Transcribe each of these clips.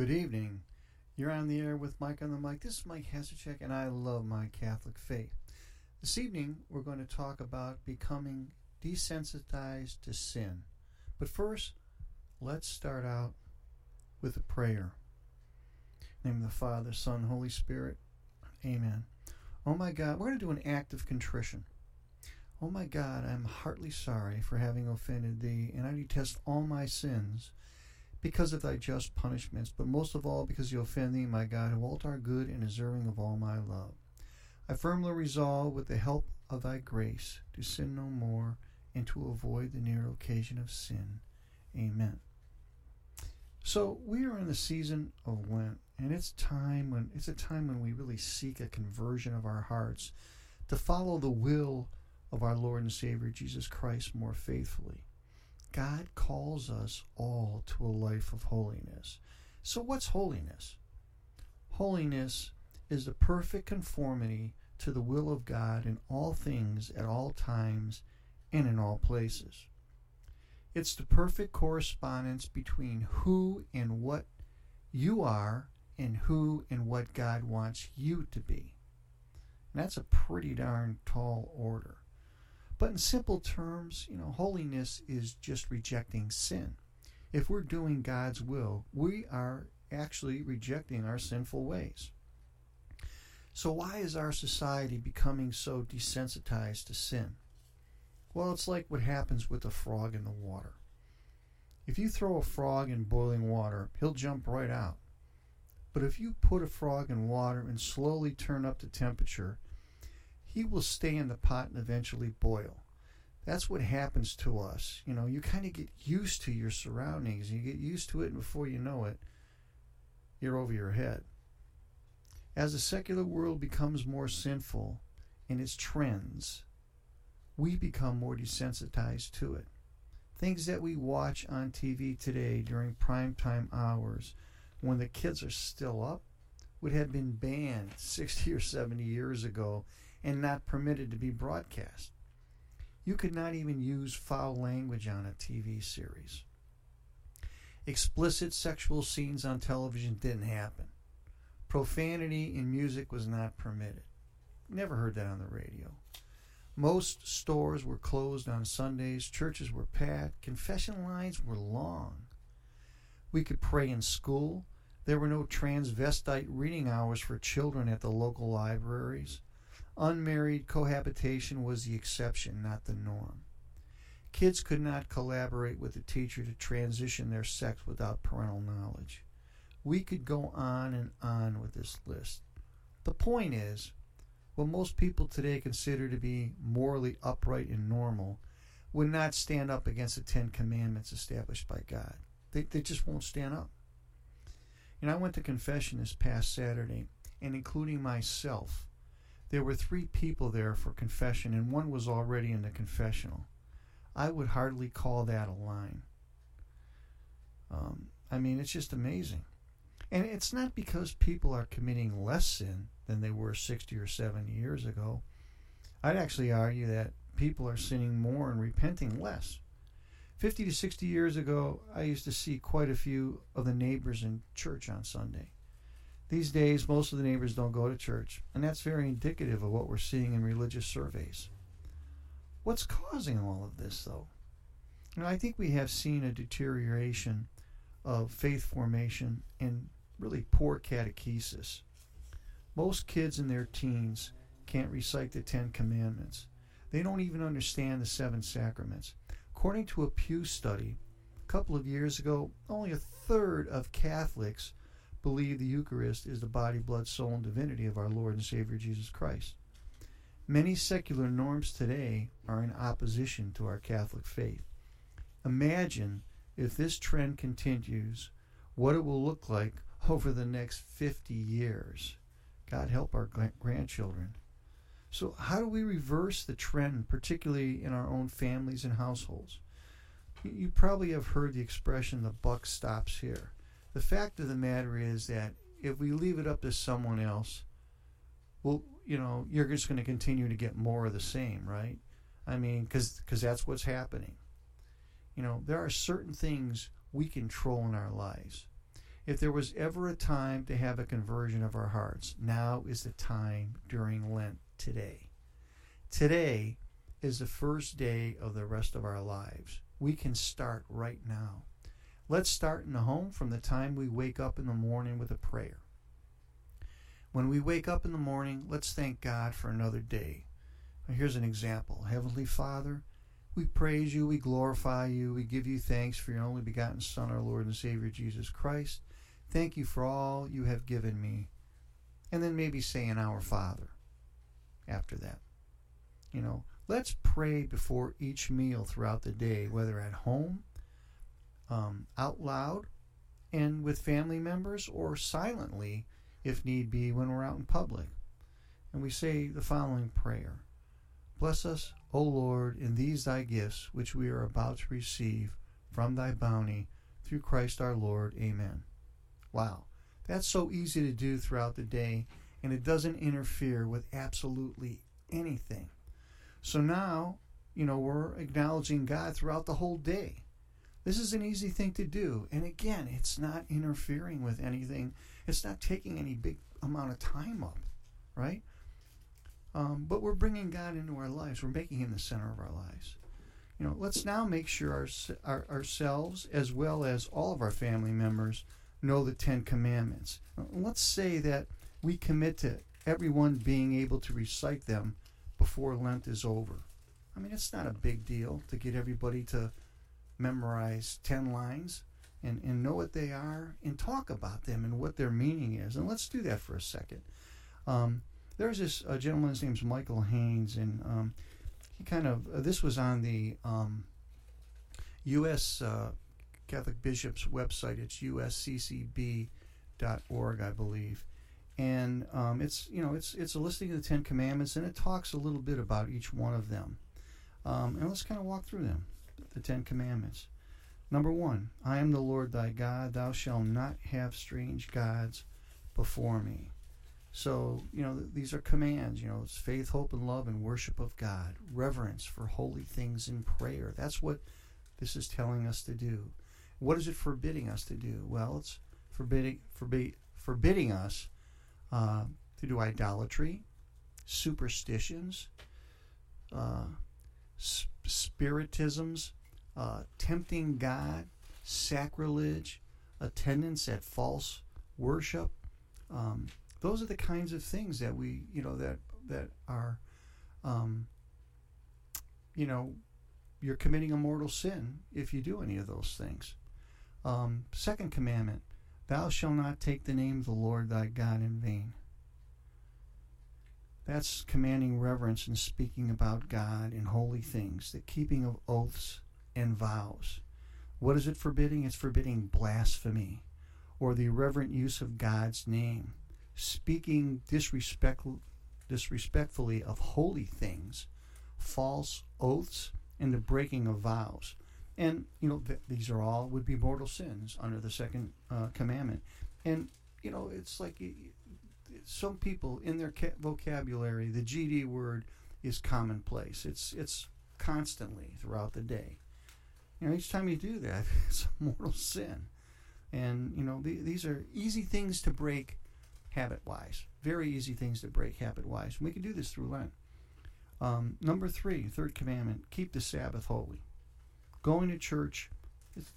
Good evening. You're on the air with Mike on the mic. This is Mike Hasachek, and I love my Catholic faith. This evening, we're going to talk about becoming desensitized to sin. But first, let's start out with a prayer. Name of the Father, Son, Holy Spirit. Amen. Oh my God, we're going to do an act of contrition. Oh my God, I'm heartily sorry for having offended thee, and I detest all my sins because of thy just punishments, but most of all because you offend thee, my God, who art our good and deserving of all my love. I firmly resolve, with the help of thy grace, to sin no more and to avoid the near occasion of sin. Amen. So we are in the season of Lent, and it's time when it's a time when we really seek a conversion of our hearts to follow the will of our Lord and Savior Jesus Christ more faithfully. God calls us all to a life of holiness. So, what's holiness? Holiness is the perfect conformity to the will of God in all things, at all times, and in all places. It's the perfect correspondence between who and what you are and who and what God wants you to be. And that's a pretty darn tall order. But in simple terms, you know, holiness is just rejecting sin. If we're doing God's will, we are actually rejecting our sinful ways. So, why is our society becoming so desensitized to sin? Well, it's like what happens with a frog in the water. If you throw a frog in boiling water, he'll jump right out. But if you put a frog in water and slowly turn up the temperature, he will stay in the pot and eventually boil. That's what happens to us. You know, you kind of get used to your surroundings. You get used to it, and before you know it, you're over your head. As the secular world becomes more sinful in its trends, we become more desensitized to it. Things that we watch on TV today during prime time hours when the kids are still up would have been banned 60 or 70 years ago and not permitted to be broadcast. You could not even use foul language on a TV series. Explicit sexual scenes on television didn't happen. Profanity in music was not permitted. Never heard that on the radio. Most stores were closed on Sundays, churches were packed, confession lines were long. We could pray in school. There were no transvestite reading hours for children at the local libraries. Unmarried cohabitation was the exception, not the norm. Kids could not collaborate with the teacher to transition their sex without parental knowledge. We could go on and on with this list. The point is, what most people today consider to be morally upright and normal would not stand up against the Ten Commandments established by God. They, they just won't stand up. And I went to confession this past Saturday, and including myself, there were three people there for confession, and one was already in the confessional. I would hardly call that a line. Um, I mean, it's just amazing. And it's not because people are committing less sin than they were 60 or 70 years ago. I'd actually argue that people are sinning more and repenting less. 50 to 60 years ago, I used to see quite a few of the neighbors in church on Sunday. These days, most of the neighbors don't go to church, and that's very indicative of what we're seeing in religious surveys. What's causing all of this, though? Know, I think we have seen a deterioration of faith formation and really poor catechesis. Most kids in their teens can't recite the Ten Commandments. They don't even understand the seven sacraments. According to a Pew study, a couple of years ago, only a third of Catholics believe the Eucharist is the body, blood, soul, and divinity of our Lord and Savior Jesus Christ. Many secular norms today are in opposition to our Catholic faith. Imagine if this trend continues, what it will look like over the next 50 years. God help our grandchildren. So, how do we reverse the trend, particularly in our own families and households? You probably have heard the expression, the buck stops here the fact of the matter is that if we leave it up to someone else, well, you know, you're just going to continue to get more of the same, right? I mean, because that's what's happening. You know, there are certain things we control in our lives. If there was ever a time to have a conversion of our hearts, now is the time during Lent today. Today is the first day of the rest of our lives. We can start right now. Let's start in the home from the time we wake up in the morning with a prayer. When we wake up in the morning, let's thank God for another day. Here's an example Heavenly Father, we praise you, we glorify you, we give you thanks for your only begotten Son, our Lord and Savior Jesus Christ. Thank you for all you have given me. And then maybe saying Our Father after that. You know, let's pray before each meal throughout the day, whether at home, um, out loud, and with family members, or silently if need be when we're out in public. And we say the following prayer Bless us, O Lord, in these thy gifts which we are about to receive from thy bounty through Christ our Lord. Amen. Wow. That's so easy to do throughout the day, and it doesn't interfere with absolutely anything. So now, you know, we're acknowledging God throughout the whole day. This is an easy thing to do. And again, it's not interfering with anything, it's not taking any big amount of time up, right? Um, but we're bringing God into our lives. We're making Him the center of our lives. You know, let's now make sure our, our, ourselves, as well as all of our family members, know the Ten Commandments. Let's say that we commit to everyone being able to recite them before Lent is over. I mean, it's not a big deal to get everybody to memorize 10 lines and, and know what they are and talk about them and what their meaning is. And let's do that for a second. Um, there's this uh, gentleman, his name's Michael Haynes, and um, he kind of, uh, this was on the um, U.S. Uh, Catholic Bishops website. It's usccb.org, I believe. And um, it's you know it's it's a listing of the Ten Commandments, and it talks a little bit about each one of them. Um, and let's kind of walk through them, the Ten Commandments. Number one, I am the Lord thy God. Thou shalt not have strange gods before me. So, you know, these are commands. You know, it's faith, hope, and love, and worship of God, reverence for holy things in prayer. That's what this is telling us to do. What is it forbidding us to do? Well, it's forbidding, forbid, forbidding us uh, to do idolatry, superstitions, uh, spiritisms, uh, tempting God, sacrilege, attendance at false worship. Um, those are the kinds of things that we, you know, that that are, um, you know, you're committing a mortal sin if you do any of those things. Um, second commandment Thou shalt not take the name of the Lord thy God in vain. That's commanding reverence and speaking about God in holy things, the keeping of oaths and vows. What is it forbidding? It's forbidding blasphemy or the irreverent use of God's name, speaking disrespect, disrespectfully of holy things, false oaths, and the breaking of vows. And, you know, th- these are all would be mortal sins under the second uh, commandment. And, you know, it's like some people in their ca- vocabulary, the GD word is commonplace. It's, it's constantly throughout the day. You know, each time you do that, it's a mortal sin. And, you know, the, these are easy things to break habit wise. Very easy things to break habit wise. We can do this through Lent. Um, number three, third commandment keep the Sabbath holy going to church,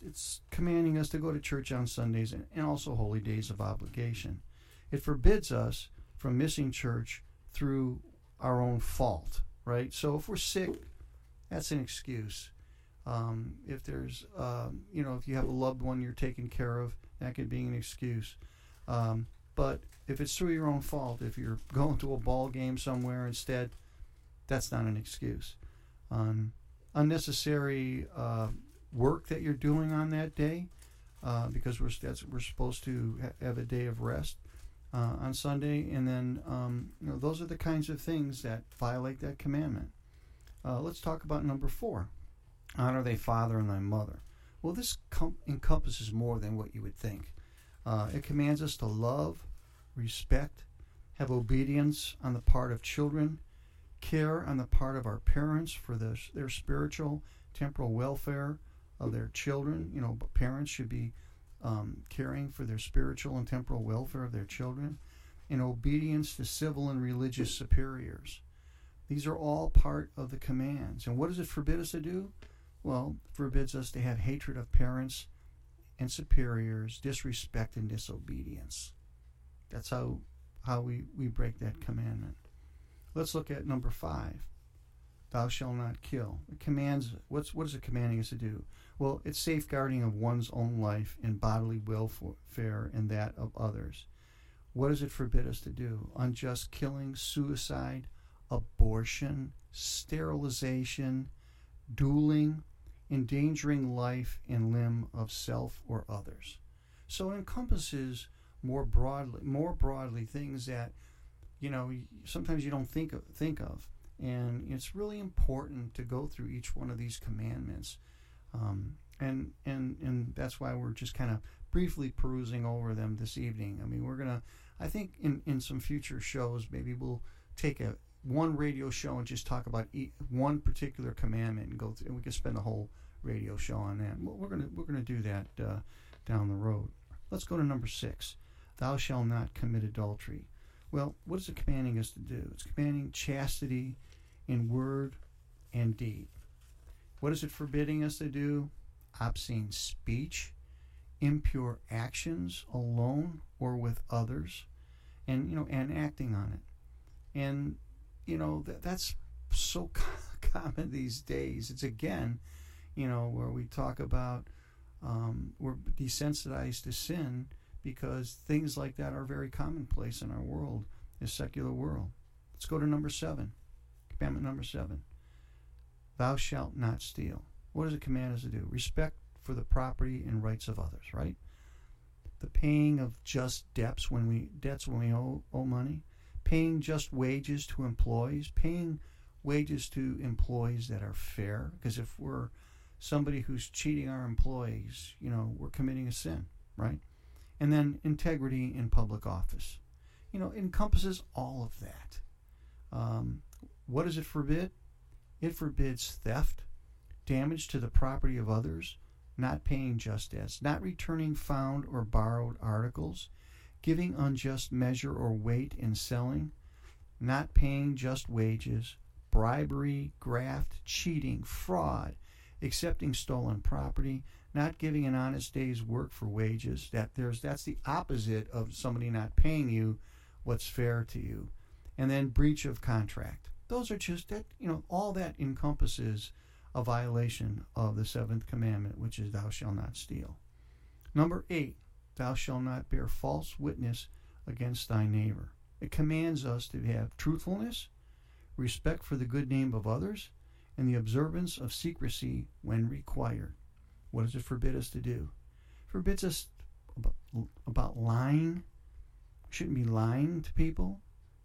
it's, commanding us to go to church on Sundays and also holy days of obligation. It forbids us from missing church through our own fault, right? So if we're sick, that's an excuse. Um, if there's, um, you know, if you have a loved one you're taking care of, that could be an excuse. Um, but if it's through your own fault, if you're going to a ball game somewhere instead, that's not an excuse. Um, unnecessary uh, work that you're doing on that day uh, because we're we're supposed to ha- have a day of rest uh, on Sunday, and then um, you know those are the kinds of things that violate that commandment. Uh, let's talk about number four: honor thy father and thy mother. Well, this com- encompasses more than what you would think. Uh, it commands us to love, respect, have obedience on the part of children care on the part of our parents for the, their spiritual, temporal welfare of their children. You know, parents should be um, caring for their spiritual and temporal welfare of their children, and obedience to civil and religious superiors. These are all part of the commands. And what does it forbid us to do? Well, forbids us to have hatred of parents and superiors, disrespect and disobedience. That's how how we, we break that commandment. Let's look at number five. Thou shalt not kill. It commands what's what is it commanding us to do? Well, it's safeguarding of one's own life and bodily welfare and that of others. What does it forbid us to do? Unjust killing, suicide, abortion, sterilization, dueling, endangering life and limb of self or others. So it encompasses more broadly, more broadly things that you know sometimes you don't think of, think of, and it's really important to go through each one of these commandments, um, and and and that's why we're just kind of briefly perusing over them this evening. I mean, we're gonna, I think in in some future shows maybe we'll take a one radio show and just talk about one particular commandment and go through, and we can spend a whole radio show on that. We're gonna we're gonna do that uh, down the road. Let's go to number six. Thou shalt not commit adultery. Well, what is it commanding us to do? It's commanding chastity in word and deed. What is it forbidding us to do? Obscene speech, impure actions alone or with others, and you know, and acting on it. And you know that that's so common these days. It's again, you know, where we talk about um, we're desensitized to sin because things like that are very commonplace in our world, the secular world. Let's go to number seven. Commandment number seven. Thou shalt not steal. What does it command us to do? Respect for the property and rights of others, right? The paying of just debts when we debts when we owe, owe money, paying just wages to employees, paying wages to employees that are fair. Because if we're somebody who's cheating our employees, you know, we're committing a sin, right? And then integrity in public office. You know, encompasses all of that. Um, what does it forbid? It forbids theft, damage to the property of others, not paying just debts, not returning found or borrowed articles, giving unjust measure or weight in selling, not paying just wages, bribery, graft, cheating, fraud, accepting stolen property, not giving an honest day's work for wages. That there's that's the opposite of somebody not paying you what's fair to you. And then breach of contract. Those are just that you know, all that encompasses a violation of the seventh commandment, which is thou shalt not steal. Number eight, thou shalt not bear false witness against thy neighbor. It commands us to have truthfulness, respect for the good name of others, and the observance of secrecy when required. What does it forbid us to do? It forbids us about, lying. Shouldn't be lying to people.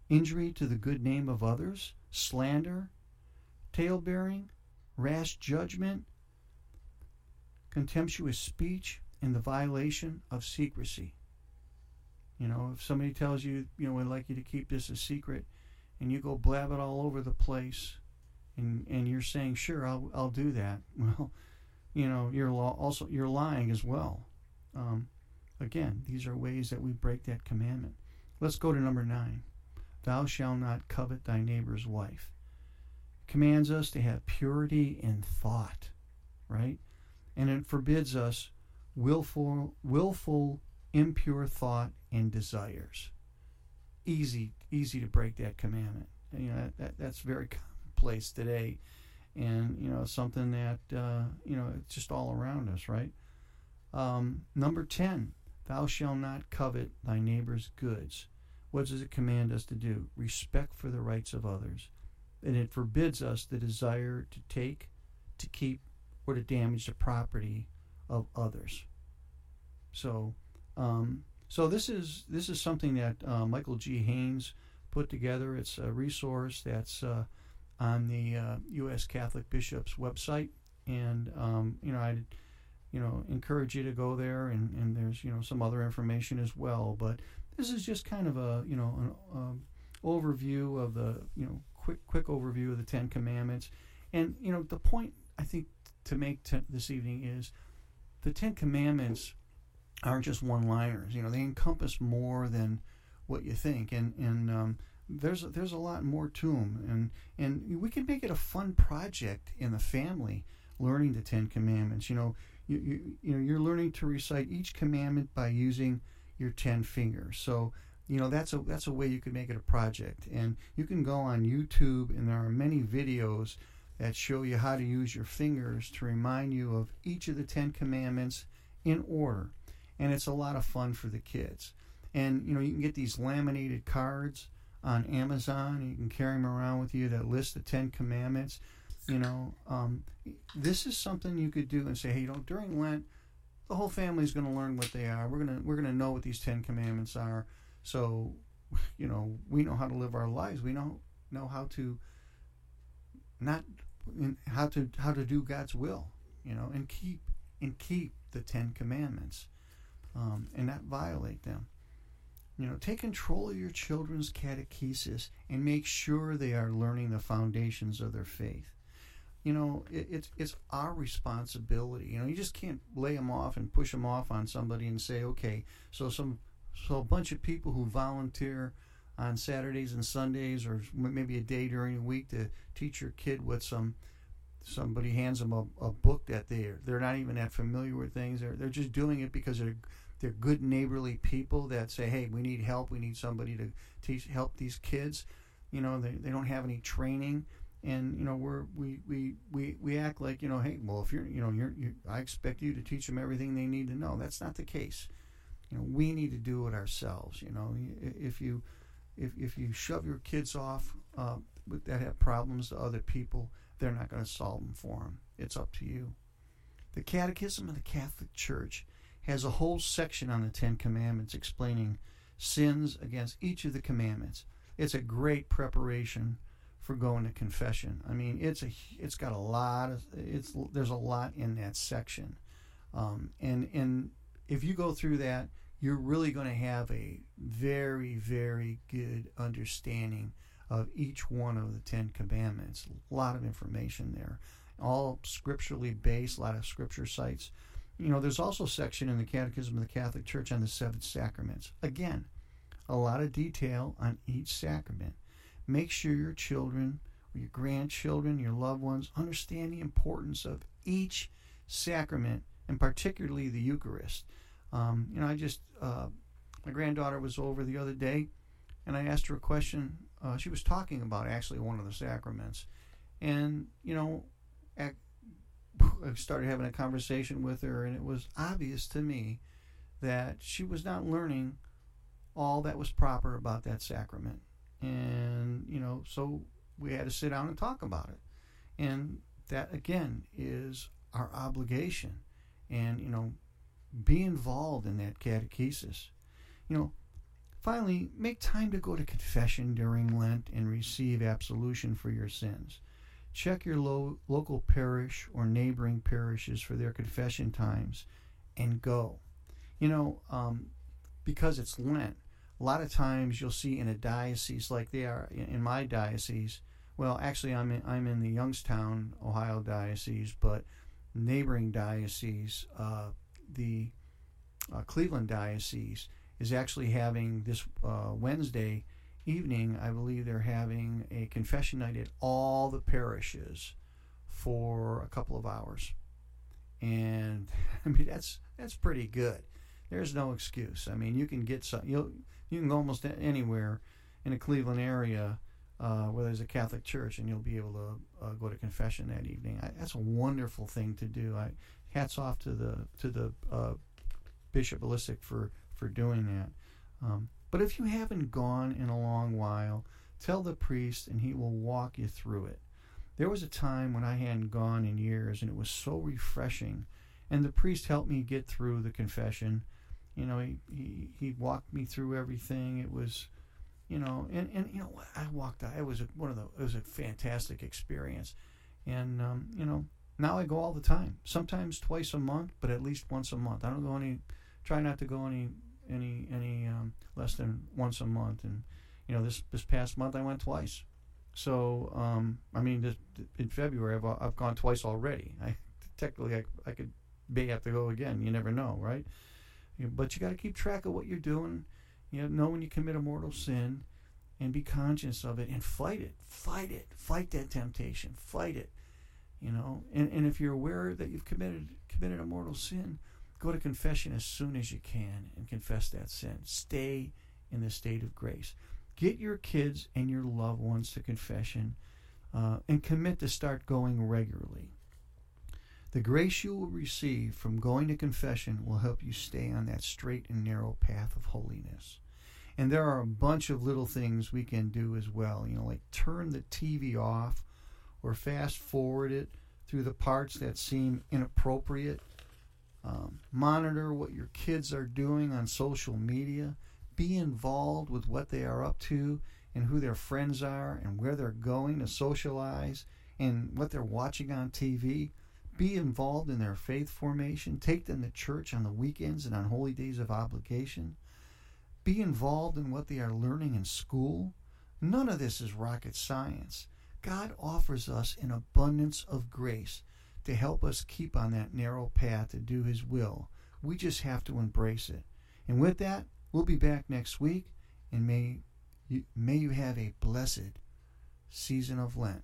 Injury to the good name of others, slander, talebearing, rash judgment, contemptuous speech, and the violation of secrecy. You know, if somebody tells you, you know, we'd like you to keep this a secret, and you go blab it all over the place, and and you're saying, sure, I'll I'll do that. Well, you know, you're also you're lying as well. Um, again, these are ways that we break that commandment. Let's go to number nine. Thou shalt not covet thy neighbor's wife. commands us to have purity in thought, right? And it forbids us willful, willful, impure thought and desires. Easy, easy to break that commandment. You know that, that that's very commonplace today and you know something that uh, you know it's just all around us, right? Um, number ten, thou shalt not covet thy neighbor's goods. What does it command us to do? Respect for the rights of others, and it forbids us the desire to take, to keep, or to damage the property of others. So, um, so this is this is something that uh, Michael G. Haynes put together. It's a resource that's uh, on the uh, U.S. Catholic Bishops website, and um, you know I, you know, encourage you to go there, and, and there's you know some other information as well. But this is just kind of a you know an um, overview of the you know quick quick overview of the Ten Commandments, and you know the point I think to make t- this evening is the Ten Commandments aren't just one-liners. You know, they encompass more than what you think, and and um, there's there's a lot more to them, and and we can make it a fun project in the family, learning the Ten Commandments. You know, you you, you know you're learning to recite each commandment by using your ten fingers. So you know that's a that's a way you could make it a project, and you can go on YouTube, and there are many videos that show you how to use your fingers to remind you of each of the Ten Commandments in order, and it's a lot of fun for the kids. And you know you can get these laminated cards on Amazon. You can carry them around with you that list the Ten Commandments. You know, um, this is something you could do and say, hey, you know, during Lent, the whole family is going to learn what they are. We're gonna we're gonna know what these Ten Commandments are. So, you know, we know how to live our lives. We know know how to not how to how to do God's will. You know, and keep and keep the Ten Commandments, um, and not violate them. You know, take control of your children's catechesis and make sure they are learning the foundations of their faith. You know, it, it's it's our responsibility. You know, you just can't lay them off and push them off on somebody and say, okay, so some so a bunch of people who volunteer on Saturdays and Sundays, or maybe a day during the week, to teach your kid what some somebody hands them a, a book that they they're not even that familiar with things. They're they're just doing it because they're they're good neighborly people that say, hey, we need help. We need somebody to teach help these kids. You know, they, they don't have any training. And you know we're we, we, we, we act like you know hey well if you're you know you're, you're I expect you to teach them everything they need to know. That's not the case. You know we need to do it ourselves you know. If you if, if you shove your kids off uh, that have problems to other people they're not going to solve them for them it's up to you. The catechism of the catholic church has a whole section on the Ten Commandments explaining sins against each of the commandments. It's a great preparation for going to confession. I mean, it's a it's got a lot of it's there's a lot in that section, um, and and if you go through that, you're really going to have a very very good understanding of each one of the Ten Commandments. A lot of information there, all scripturally based. A lot of scripture sites. You know, there's also a section in the Catechism of the Catholic Church on the seven sacraments. Again, a lot of detail on each sacrament. Make sure your children, or your grandchildren, your loved ones understand the importance of each sacrament, and particularly the Eucharist. Um, you know, I just, uh, my granddaughter was over the other day, and I asked her a question. Uh, she was talking about actually one of the sacraments. And, you know, I started having a conversation with her, and it was obvious to me that she was not learning all that was proper about that sacrament. And, you know, so we had to sit down and talk about it. And that, again, is our obligation. And, you know, be involved in that catechesis. You know, finally, make time to go to confession during Lent and receive absolution for your sins. Check your lo- local parish or neighboring parishes for their confession times and go. You know, um, because it's Lent, a lot of times you'll see in a diocese like they are in my diocese. Well, actually, I'm in, I'm in the Youngstown, Ohio diocese, but neighboring diocese, uh, the uh, Cleveland diocese, is actually having this uh, Wednesday evening, I believe they're having a confession night at all the parishes for a couple of hours. And I mean that's that's pretty good. There's no excuse. I mean, you can get some. You you can go almost anywhere in the Cleveland area uh, where there's a Catholic church, and you'll be able to uh, go to confession that evening. I, that's a wonderful thing to do. I hats off to the to the uh, Bishop Malesic for for doing that. Um, but if you haven't gone in a long while, tell the priest and he will walk you through it. There was a time when I hadn't gone in years and it was so refreshing. And the priest helped me get through the confession. You know, he, he, he walked me through everything. It was, you know, and, and you know, I walked out. It was a, one of the, it was a fantastic experience. And, um, you know, now I go all the time, sometimes twice a month, but at least once a month. I don't go any, try not to go any any any um, less than once a month. And you know, this this past month I went twice. So um, I mean, this, in February I've I've gone twice already. I technically I, I could may have to go again. You never know, right? But you got to keep track of what you're doing. You know, know when you commit a mortal sin, and be conscious of it and fight it. Fight it. Fight that temptation. Fight it. You know, and, and if you're aware that you've committed committed a mortal sin, go to confession as soon as you can and confess that sin. Stay in the state of grace. Get your kids and your loved ones to confession uh, and commit to start going regularly. The grace you will receive from going to confession will help you stay on that straight and narrow path of holiness. And there are a bunch of little things we can do as well. You know, like turn the TV off or fast forward it through the parts that seem inappropriate. Um, monitor what your kids are doing on social media. Be involved with what they are up to and who their friends are and where they're going to socialize and what they're watching on TV. Be involved in their faith formation. Take them to church on the weekends and on holy days of obligation be involved in what they are learning in school. None of this is rocket science. God offers us an abundance of grace to help us keep on that narrow path to do His will. We just have to embrace it. And with that, we'll be back next week, and may you, may you have a blessed season of Lent.